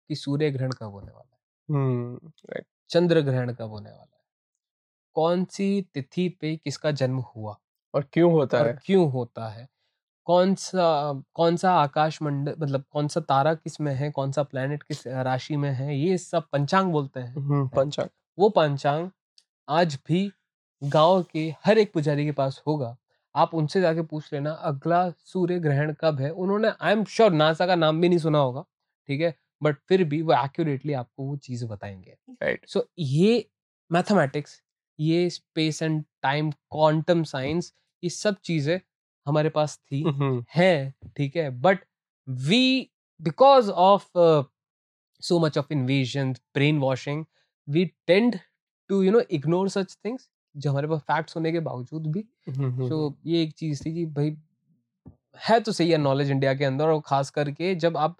कि सूर्य ग्रहण कब होने वाला है? हम्म राइट चंद्र ग्रहण कब होने वाला है? कौन सी तिथि पे किसका जन्म हुआ? और क्यों होता और है? क्यों होता है? कौन सा कौन सा आकाश मंडल मतलब कौन सा तारा किसमें है? कौन सा प्लेनेट किस राशि में है? ये सब पंचांग बोलते हैं हम्म, पंचांग। वो पंचांग आज भी गाँव के हर एक पुजारी के पास होगा। आप उनसे जाके पूछ लेना अगला सूर्य ग्रहण कब है? उन्होंने आई एम श्योर नासा का नाम भी नहीं सुना होगा ठीक है? बट फिर भी वो एक्यूरेटली आपको वो चीज़ बताएँगे। राइट सो ये मैथमेटिक्स ये space and time quantum science ये सब चीज़ें हमारे पास थी है ठीक है but we because of so much of invasion brainwashing we tend to you know ignore such things जो हमारे पास फैक्ट्स होने के बावजूद भी। तो ये एक चीज़ थी कि भाई है तो सही है नॉलेज इंडिया के अंदर और खास करके जब आप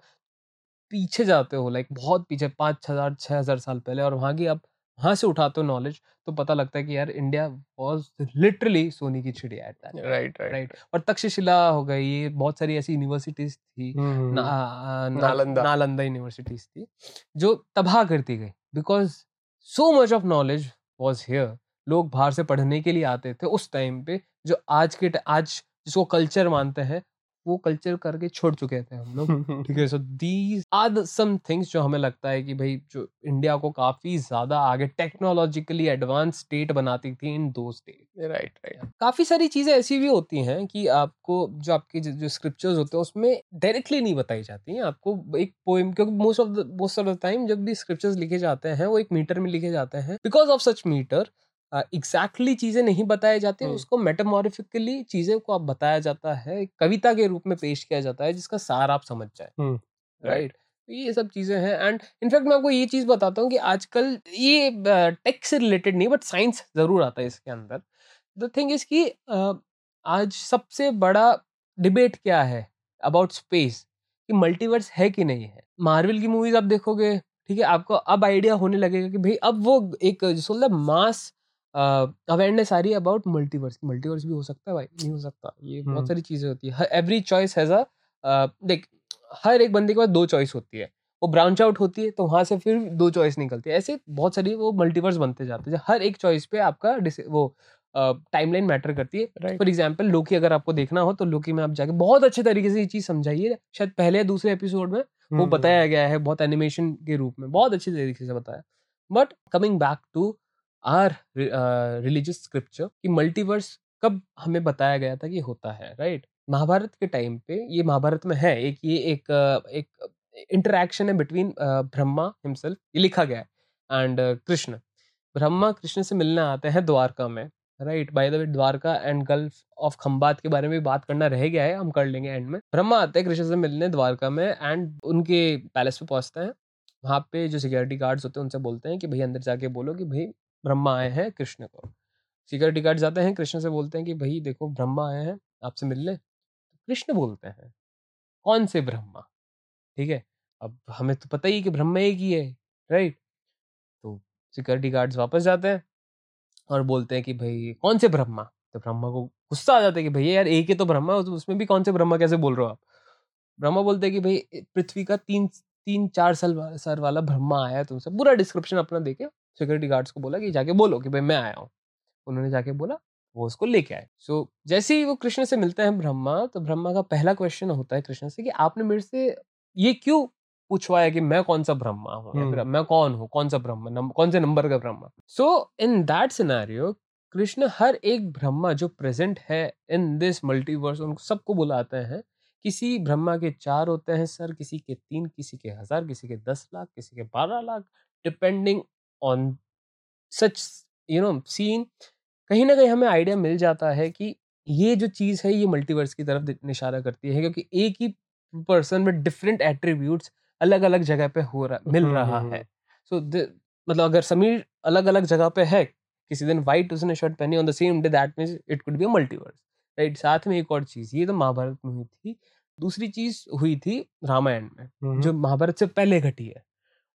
पीछे जाते हो लाइक बहुत पीछे पाँच हज़ार छह हज़ार साल पहले और वहाँ की आप वहाँ से उठाते हो नॉलेज तो पता लगता है कि यार इंडिया वॉज़ लिटरली सोनी की चिड़िया at that right right right और तक्षशिला हो गई ये बहुत सारी ऐसी यूनिवर्सिटीज थी हम्म, ना, हम्म, ना, नालंदा। नालंदा यूनिवर्सिटीज थी जो तबाह करती गई because so much of knowledge was here लोग बाहर से पढ़ने के लिए आते थे उस टाइम पे जो आज के आज जिसको कल्चर मानते हैं वो कल्चर करके छोड़ चुके थे हम लोग। ठीक है so these are some things जो हमें लगता है कि भाई जो इंडिया को काफ़ी ज़्यादा आगे टेक्नोलॉजिकली एडवांस स्टेट बनाती थी इन दो स्टेट राइट राइट काफ़ी सारी चीज़ें ऐसी भी होती हैं कि आपको जो आपके जो, जो स्क्रिप्चर्स होते हैं उसमें डायरेक्टली नहीं बताई जाती हैं। आपको एक पोएम क्योंकि most of the most of the time जब भी स्क्रिप्चर्स लिखे जाते हैं वो एक मीटर में लिखे जाते हैं। Because of such meter exactly uh, चीज़ें नहीं बताई जाती। उसको मेटामोरिफिकली चीज़ें को आप बताया जाता है कविता के रूप में पेश किया जाता है जिसका सार आप समझ जाए। राइट तो ये सब चीज़ें हैं एंड इनफैक्ट मैं आपको ये चीज़ बताता हूँ कि आजकल ये टेक से रिलेटेड नहीं बट साइंस ज़रूर आता है इसके अंदर। द थिंग इज़ कि आज सबसे बड़ा डिबेट क्या है अबाउट स्पेस कि मल्टीवर्स है कि नहीं है? मार्वल की मूवीज़ आप देखोगे ठीक है? आपको अब आइडिया होने लगेगा कि भाई अब वो एक जो मास अवेयरनेस आ रही है अबाउट मल्टीवर्स मल्टीवर्स भी हो सकता है भाई नहीं हो सकता। ये बहुत हम्म। सारी चीज़ें होती है। एवरी चॉइस हैज़ अ देख हर एक बंदे के पास दो चॉइस होती है। वो ब्रांच आउट होती है तो वहाँ से फिर दो चॉइस निकलती है। ऐसे बहुत सारी वो मल्टीवर्स बनते जाते हैं। हर एक चॉइस पे आपका वो टाइमलाइन मैटर करती है। राइट फॉर एग्ज़ाम्पल लोकी अगर आपको देखना हो तो लोकी में आप जाके बहुत अच्छे तरीके से ये चीज़ समझाइए। शायद पहले या दूसरे एपिसोड में वो हम्म। बताया गया है बहुत एनिमेशन के रूप में बहुत अच्छे तरीके से बताया। But coming back to our religious scripture कि मल्टीवर्स कब हमें बताया गया था कि होता है, राइट? महाभारत के टाइम पे ये महाभारत में है, एक ये एक एक इंटरेक्शन है बिटवीन ब्रह्मा हिमसेल्फ, ये लिखा गया है, एंड कृष्ण। ब्रह्मा कृष्ण से मिलने आते हैं द्वारका में, right? By the way Dwarka and gulf of Khambhat के बारे में भी बात करना रह गया है, हम कर लेंगे एंड में। ब्रह्मा आते हैं कृष्ण से मिलने द्वारका में एंड उनके पैलेस पे पहुँचते हैं। वहाँ पे जो सिक्योरिटी गार्ड्स होते हैं, उनसे बोलते हैं कि, भाई, अंदर जाके बोलो कि, भाई ब्रह्मा आए हैं कृष्ण को। सिक्योरिटी गार्ड जाते हैं कृष्ण से बोलते हैं कि भाई देखो ब्रह्मा आए हैं आपसे मिलने। कृष्ण बोलते हैं कौन से ब्रह्मा? ठीक है अब हमें तो पता ही कि ब्रह्मा एक ही है राइट तो सिक्योरिटी गार्ड्स वापस जाते हैं और बोलते हैं कि भाई कौन से ब्रह्मा? तो ब्रह्मा को गुस्सा आ जाता है कि भैया यार एक ही तो ब्रह्मा है, तो उसमें भी कौन से ब्रह्मा कैसे बोल रहे हो आप? ब्रह्मा बोलते हैं कि भाई पृथ्वी का तीन तीन चार साल सर वाला ब्रह्मा आया तुमसे पूरा डिस्क्रिप्शन अपना देके सिक्योरिटी गार्ड्स को बोला कि जाके बोलो कि भाई मैं आया हूँ। उन्होंने जाके बोला वो उसको लेके आए। सो so, जैसे ही वो कृष्ण से मिलते हैं ब्रह्मा तो ब्रह्मा का पहला क्वेश्चन होता है कृष्ण से कि आपने मेरे से ये क्यों पूछवाया कि मैं कौन सा ब्रह्मा हूँ? या फिर हम्म। मैं कौन हूँ? कौन सा ब्रह्मा? नम, कौन से नंबर का Brahma? So in that scenario Krishna हर एक ब्रह्मा जो प्रेजेंट है इन दिस मल्टीवर्स उनको सबको बुलाते हैं। किसी ब्रह्मा के चार होते हैं सर किसी के तीन किसी के हज़ार किसी के दस लाख किसी के बारह lakh depending on such you know scene कहीं ना कहीं हमें आइडिया मिल जाता है कि ये जो चीज़ है ये मल्टीवर्स की तरफ़ इशारा करती है क्योंकि एक ही पर्सन में डिफरेंट एट्रीब्यूट्स अलग अलग जगह पे हो रहा मिल हम्म, रहा हम्म, है। सो so, मतलब अगर समीर अलग अलग जगह पे है किसी दिन वाइट उसने शर्ट पहनी on the same day that means it could be a multiverse right साथ में एक और चीज़ ये तो महाभारत में हुई थी। दूसरी चीज़ हुई थी रामायण में हम्म, जो महाभारत से पहले घटी है।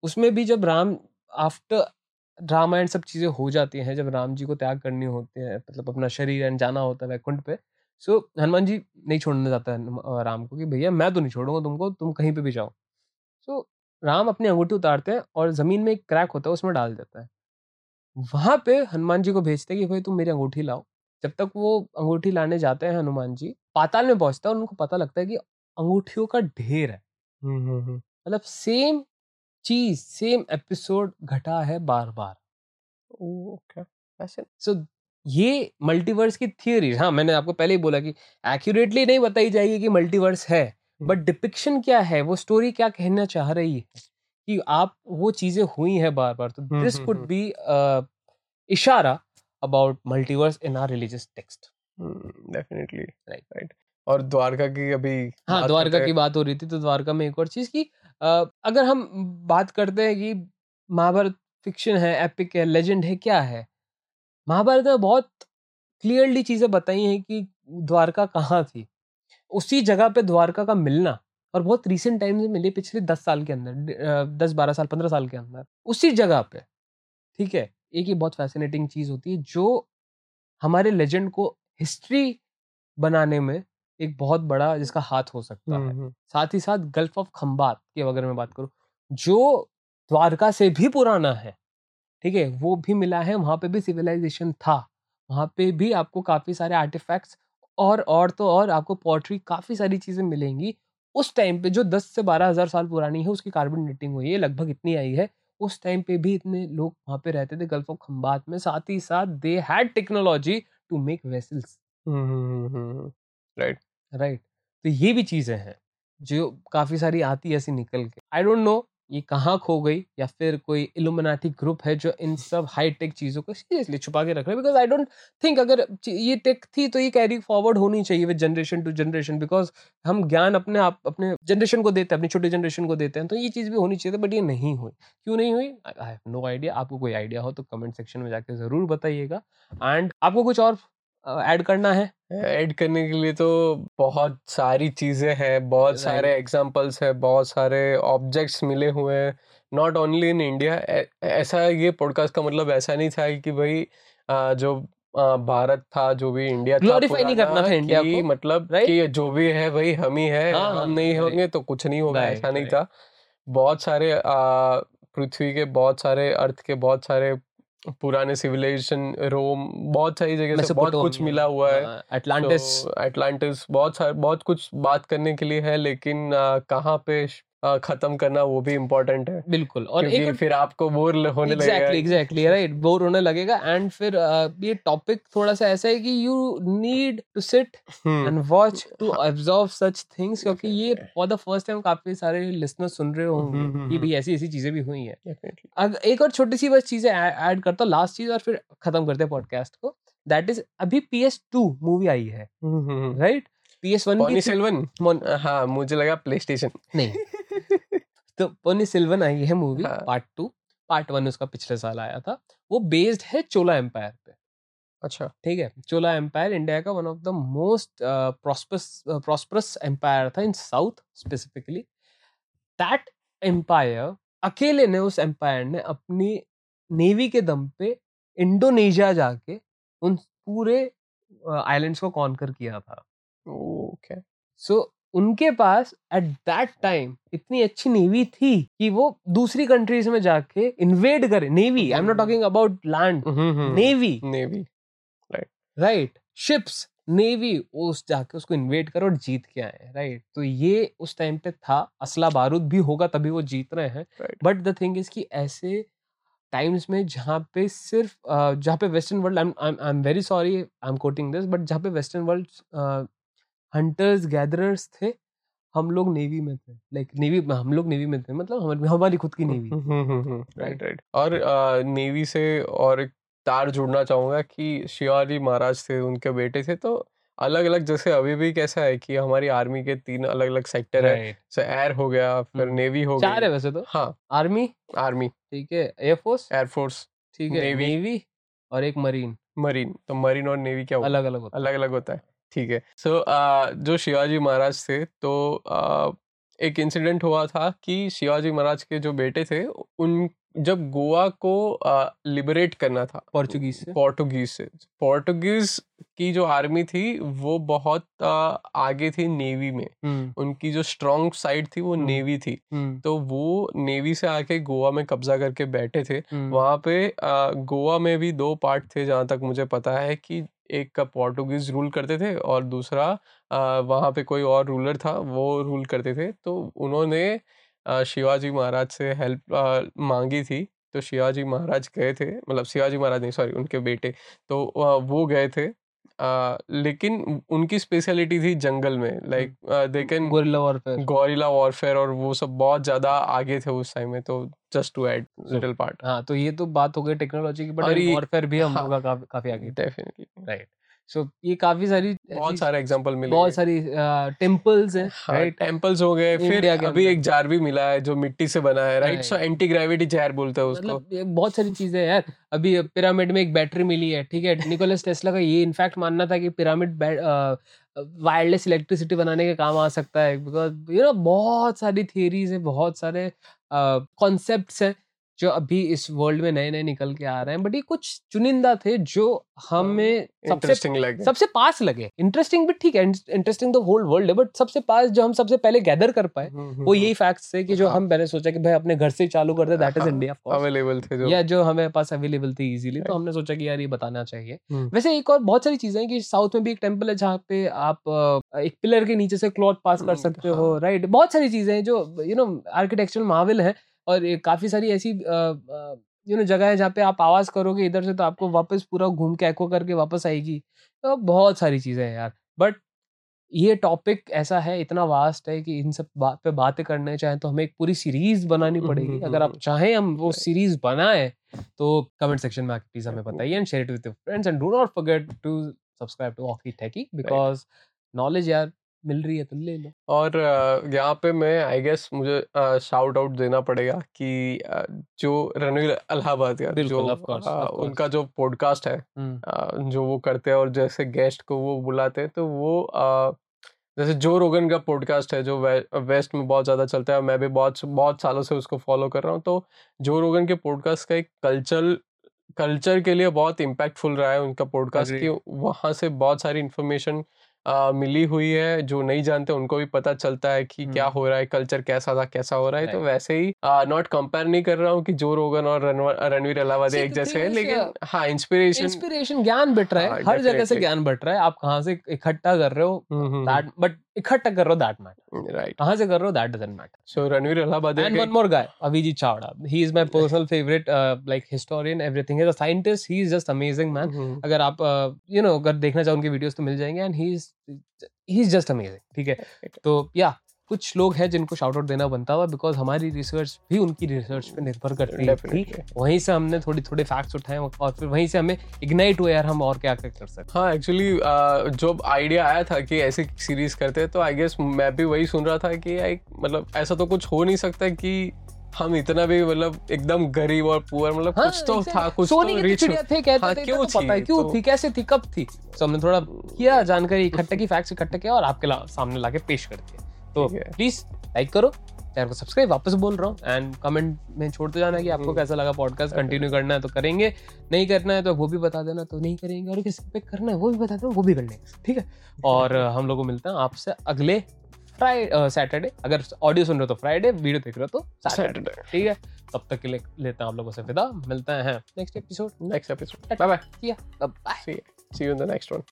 उसमें भी जब राम आफ्टर रामायण सब चीज़ें हो जाती हैं जब राम जी को त्याग करनी होती है मतलब अपना शरीर एंड जाना होता है वैकुंठ पे सो so, हनुमान जी नहीं छोड़ने जाता है राम को कि भैया मैं तो नहीं छोड़ूँगा तुमको तुम कहीं पे भी जाओ। सो so, राम अपनी अंगूठी उतारते हैं और ज़मीन में एक क्रैक होता है उसमें डाल देता है। वहाँ पे हनुमान जी को भेजते हैं कि भाई तुम मेरी अंगूठी लाओ। जब तक वो अंगूठी लाने जाते हैं हनुमान जी पाताल में पहुँचता है और उनको पता लगता है कि अंगूठियों का ढेर है। मतलब सेम चीज़ सेम एपिसोड घटा है बार बार ओके ऐसे सो ये मल्टीवर्स की थियोरी हाँ मैंने आपको पहले ही बोला कि एक्यूरेटली नहीं बताई जाएगी कि मल्टीवर्स है बट डिपिक्शन क्या है वो स्टोरी क्या कहना चाह रही है कि आप वो चीज़ें हुई हैं बार बार तो hmm, this hmm, could hmm. Be इशारा about multiverse in our religious text definitely Right. Right और द्वारका की अभी हाँ द्वारका की बात हो रही थी तो द्वारका में एक और चीज़ की अगर हम बात करते हैं कि महाभारत फिक्शन है एपिक है लेजेंड है, क्या है? महाभारत में बहुत क्लियरली चीज़ें बताई हैं कि द्वारका कहाँ थी। उसी जगह पे द्वारका का मिलना और बहुत रिसेंट टाइम से मिली पिछले दस साल के अंदर दस, बारह साल, पंद्रह साल के अंदर। उसी जगह पे, ठीक है? एक ही बहुत फैसिनेटिंग चीज़ होती है जो हमारे लेजेंड को हिस्ट्री बनाने में एक बहुत बड़ा जिसका हाथ हो सकता है साथ ही साथ गल्फ ऑफ़ खंबात की अगर मैं बात करूँ जो द्वारका से भी पुराना है ठीक है वो भी मिला है वहाँ पे भी सिविलाइजेशन था वहाँ पे भी आपको काफ़ी सारे आर्टिफैक्ट्स और और तो और आपको पोर्ट्री काफ़ी सारी चीज़ें मिलेंगी। उस टाइम पे जो 10 से बारह हज़ार साल पुरानी है उसकी कार्बन डेटिंग हुई है लगभग इतनी आई है। उस टाइम पे भी इतने लोग वहाँ पे रहते थे गल्फ ऑफ़ खंबात में। साथ ही साथ they had technology to make vessels right right. तो ये भी चीज़ें हैं, जो काफ़ी सारी आती है ऐसी निकल के। आई डोंट नो ये कहाँ खो गई या फिर कोई इल्यूमिनाटी ग्रुप है जो इन सब हाई टेक चीज़ों को सीरियसली छुपा के रख रहे है। बिकॉज़ आई डोंट थिंक अगर ये टेक थी तो ये कैरी फॉरवर्ड होनी चाहिए with generation to generation because हम ज्ञान अपने आप, अपने जनरेशन को देते हैं, अपनी छोटे जनरेशन को देते हैं तो ये चीज़ भी होनी चाहिए बट ये नहीं हुई। क्यों नहीं हुई? आई हैव नो आइडिया आपको कोई आइडिया हो तो कमेंट सेक्शन में जाके ज़रूर बताइएगा। एंड आपको कुछ और ऐड करना है। ऐड करने के लिए तो बहुत सारी चीज़ें हैं बहुत सारे एग्जांपल्स है बहुत सारे ऑब्जेक्ट्स मिले हुए हैं। नॉट ओनली इन इंडिया ऐसा ये पॉडकास्ट का मतलब ऐसा नहीं था कि भाई जो भारत था जो भी इंडिया था नहीं करना था इंडिया को मतलब कि जो भी है भाई हम ही है हाँ, हम नहीं होंगे तो कुछ नहीं होगा ऐसा नहीं था। बहुत सारे पृथ्वी के बहुत सारे अर्थ के बहुत सारे पुराने सिविलाइजेशन रोम बहुत सारी जगह से बहुत कुछ मिला हुआ है। अटलांटिस अटलांटिस बहुत सारे बहुत कुछ बात करने के लिए है लेकिन कहाँ पे खत्म करना वो भी इम्पोर्टेंट है। बिल्कुल और एक फिर आपको बोर होने exactly, लगेगा एग्जैक्टली राइट बोर होने लगेगा। एंड फिर ये टॉपिक थोड़ा सा ऐसा है कि you need to sit and watch to observe such things क्योंकि ये फॉर द फ़र्स्ट टाइम काफ़ी सारे लिसनर सुन रहे होंगे हम्म, हम्म, कि भाई हम्म। ऐसी ऐसी चीज़ें भी हुई हैं। एक और छोटी सी बस चीज़ें ऐड करता हूँ लास्ट चीज़ और फिर खत्म करते हैं पॉडकास्ट को। दैट इज़ अभी पी एस टू मूवी आई है राइट पी एस वन हाँ मुझे लगा प्ले स्टेशन नहीं। तो पोनी सिल्वन आई है movie part two part one उसका पिछले साल आया था। वो बेस्ड है चोला एम्पायर पे। अच्छा। ठीक है? चोला एम्पायर इंडिया का one of the most prosperous prosperous empire था in south specifically that empire अकेले ने उस एम्पायर ने अपनी नेवी के दम पे इंडोनेशिया जाके उन पूरे आइलैंड्स को कॉन्कर किया था। ओके। सो उनके पास एट दैट टाइम इतनी अच्छी नेवी थी कि वो दूसरी कंट्रीज़ में जाके इन्वेड करे। Navy I am not talking about land navy navy right right ships navy उस जाके उसको इन्वेट करे और जीत के आए। राइट तो ये उस टाइम पे था। असला बारूद भी होगा तभी वो जीत रहे हैं। बट द थिंग इज़ कि ऐसे टाइम्स में जहाँ पे सिर्फ़ जहाँ पे western world I am very sorry I am quoting this but जहाँ पे वेस्टर्न वर्ल्ड हंटर्स गैदरर्स थे हम लोग नेवी में थे। लाइक like, नेवी हम लोग नेवी में थे मतलब हमारी हमारी खुद की नेवी राइट। राइट और आ, नेवी से और एक तार जुड़ना चाहूँगा कि शिवाजी महाराज थे उनके बेटे थे तो अलग अलग जैसे अभी भी कैसा है कि हमारी आर्मी के तीन अलग अलग सेक्टर है जैसे एयर हो गया फिर नेवी हो गया चार है वैसे तो? हाँ। आर्मी? आर्मी। ठीक है एयरफोर्स एयरफोर्स ठीक है नेवी। और एक मरीन। मरीन तो मरीन और नेवी क्या अलग अलग अलग अलग होता है। ठीक है। सो so, जो शिवाजी महाराज थे तो एक इंसिडेंट हुआ था कि शिवाजी महाराज के जो बेटे थे उन जब गोवा को लिबरेट करना था पोर्टुगीज से? पोर्टुगीज से पोर्टुगीज की जो आर्मी थी वो बहुत आ, आगे थी नेवी में। उनकी जो स्ट्रॉन्ग साइड थी वो नेवी थी। तो वो नेवी से आके गोवा में कब्जा करके बैठे थे। वहाँ पे आ, गोवा में भी दो पार्ट थे जहाँ तक मुझे पता है कि एक का पोर्टुगीज रूल करते थे और दूसरा वहाँ पे कोई और रूलर था, वो रूल करते थे। तो उन्होंने शिवाजी महाराज से हेल्प मांगी थी। तो शिवाजी महाराज गए थे मतलब शिवाजी महाराज नहीं, सॉरी, उनके बेटे। तो वो गए थे लेकिन उनकी स्पेशलिटी थी जंगल में like they can guerrilla warfare guerrilla warfare और वो सब बहुत ज़्यादा आगे थे उस टाइम में तो just to add little part हाँ तो ये तो बात हो गई टेक्नोलॉजी की बट वॉरफेयर भी हम हाँ, लोग काफ़ी काफ़ी आगे डेफिनेटली राइट सो so, ये काफ़ी सारी बहुत सारे एग्जांपल मिले बहुत सारी टेंपल्स हैं हाँ, टेंपल्स हो गए फिर अभी एक जार भी मिला है जो मिट्टी से बना है right so anti gravity jar बोलते हैं उसको। मतलब बहुत सारी चीज़ें यार। अभी पिरामिड में एक बैटरी मिली है ठीक है? निकोलस टेस्ला का ये इनफैक्ट मानना था कि पिरामिड वायरलेस इलेक्ट्रिसिटी बनाने के काम आ सकता है बिकॉज़ यू नो बहुत सारी थियरीज है बहुत सारे कॉन्सेप्ट्स हैं। जो अभी इस वर्ल्ड में नए नए निकल के आ रहे हैं बट ये कुछ चुनिंदा थे जो हमें सबसे लगे। सबसे पास लगे। इंटरेस्टिंग भी ठीक है इंटरेस्टिंग तो होल वर्ल्ड है बट सबसे पास जो हम सबसे पहले गैदर कर पाए वो यही फैक्ट्स थे कि जो हाँ। हम पहले सोचा कि भाई अपने घर से चालू करते दैट इज़ इंडिया अवेलेबल थे जो। या जो हमें पास अवेलेबल थे इजीली तो हमने सोचा कि यार ये बताना चाहिए। वैसे एक और बहुत सारी चीज़ें हैं कि साउथ में भी एक टेंपल है जहाँ पे आप एक पिलर के नीचे से क्लॉथ पास कर सकते हो। राइट हाँ। बहुत सारी चीज़ें हैं जो यू नो आर्किटेक्चरल माविल है और काफ़ी सारी ऐसी यू नो जगह है जहाँ पे आप आवाज़ करोगे इधर से तो आपको वापस पूरा घूम के एको करके वापस आएगी। तो बहुत सारी चीज़ें हैं यार। बट ये टॉपिक ऐसा है इतना वास्ट है कि इन सब बात पे बातें करने चाहें तो हमें एक पूरी सीरीज़ बनानी पड़ेगी। अगर आप चाहें हम वो सीरीज़ बनाए तो कमेंट सेक्शन में आके प्लीज़ हमें बताइए and share it with friends and do not forget to subscribe to Oki Techie because knowledge यार मिल रही है तो ले लो और यहाँ पे मैं आई गेस मुझे शाउट आउट देना पड़ेगा कि जो रणवीर अलाहाबाद बिल्कुल, जो. उनका जो पॉडकास्ट है जो वो करते हैं और जैसे गेस्ट को वो बुलाते हैं तो वो जैसे जो रोगन का पॉडकास्ट है जो वे, वेस्ट में बहुत ज़्यादा चलता है मैं भी बहुत बहुत सालों से उसको फॉलो कर रहा हूँ तो जो रोगन के पॉडकास्ट का एक कल्चर कल्चर के लिए बहुत इम्पैक्टफुल रहा है उनका पॉडकास्ट कि. वहाँ से बहुत सारी इन्फॉर्मेशन मिली हुई है जो नहीं जानते उनको भी पता चलता है कि क्या हम्म। हो रहा है कल्चर कैसा था कैसा हो रहा है। तो वैसे ही नॉट कंपेयर नहीं कर रहा हूँ कि जो रोगन और रणवीर अलावादे एक जैसे है लेकिन हाँ इंस्पिरेशन इंस्पिरेशन ज्ञान बट रहा है हाँ, हर जगह से ज्ञान बट रहा है आप कहाँ से इकट्ठा कर रहे हो बट इकट्ठा कर रहे दैट मैटर। राइट कहाँ से कर रहे that doesn't matter so Ranveer Allahbadia and one more guy Abhijit Chavda he is my personal favourite like historian everything is a scientist he is just amazing man अगर आप uh, you know अगर देखना चाहो उनके videos तो मिल जाएँगे and he is he is just amazing ठीक है? तो या कुछ लोग हैं जिनको शाउट आउट देना बनता हुआ बिकॉज़ हमारी रिसर्च भी उनकी रिसर्च पे निर्भर करती है। वहीं से हमने थोड़ी थोड़े फैक्ट्स उठाए और फिर वहीं से हमें इग्नाइट हुआ यार हम और क्या क्या कर सकते हाँ। एक्चुअली जब आइडिया आया था कि ऐसी सीरीज़ करते हैं तो आई गेस मैं भी वही सुन रहा था कि मतलब ऐसा तो कुछ हो नहीं सकता कि हम इतना भी मतलब एकदम गरीब और पुअर मतलब हाँ, कुछ तो था कुछ सोनी तो की तो रिच चिड़िया थे कहते हाँ, थे क्यों तो पता है क्यों तो- थी कैसे थी कब थी? तो हमने थोड़ा किया जानकारी इकट्ठा की फैक्ट्स इकट्ठा किया और आपके ला, सामने लाके पेश कर दिया। तो प्लीज़ लाइक करो चैनल को सब्सक्राइब वापस बोल रहा हूँ एंड कमेंट में छोड़ते जाना कि आपको। कैसा लगा पॉडकास्ट कंटिन्यू करना है तो करेंगे नहीं करना है तो वो भी बता देना तो नहीं करेंगे और किसी पे करना है वो भी बता देना वो भी कर लेंगे ठीक है? और हम लोग को मिलते हैं आपसे अगले फ्राइडे सैटरडे अगर ऑडियो सुन रहे हो तो फ्राइडे वीडियो देख रहे हो तो सैटरडे सैटरडे ठीक है? तब तक के लिए लेते हैं आप लोगों से विदा मिलते हैं next episode next episode bye bye bye see you in the next one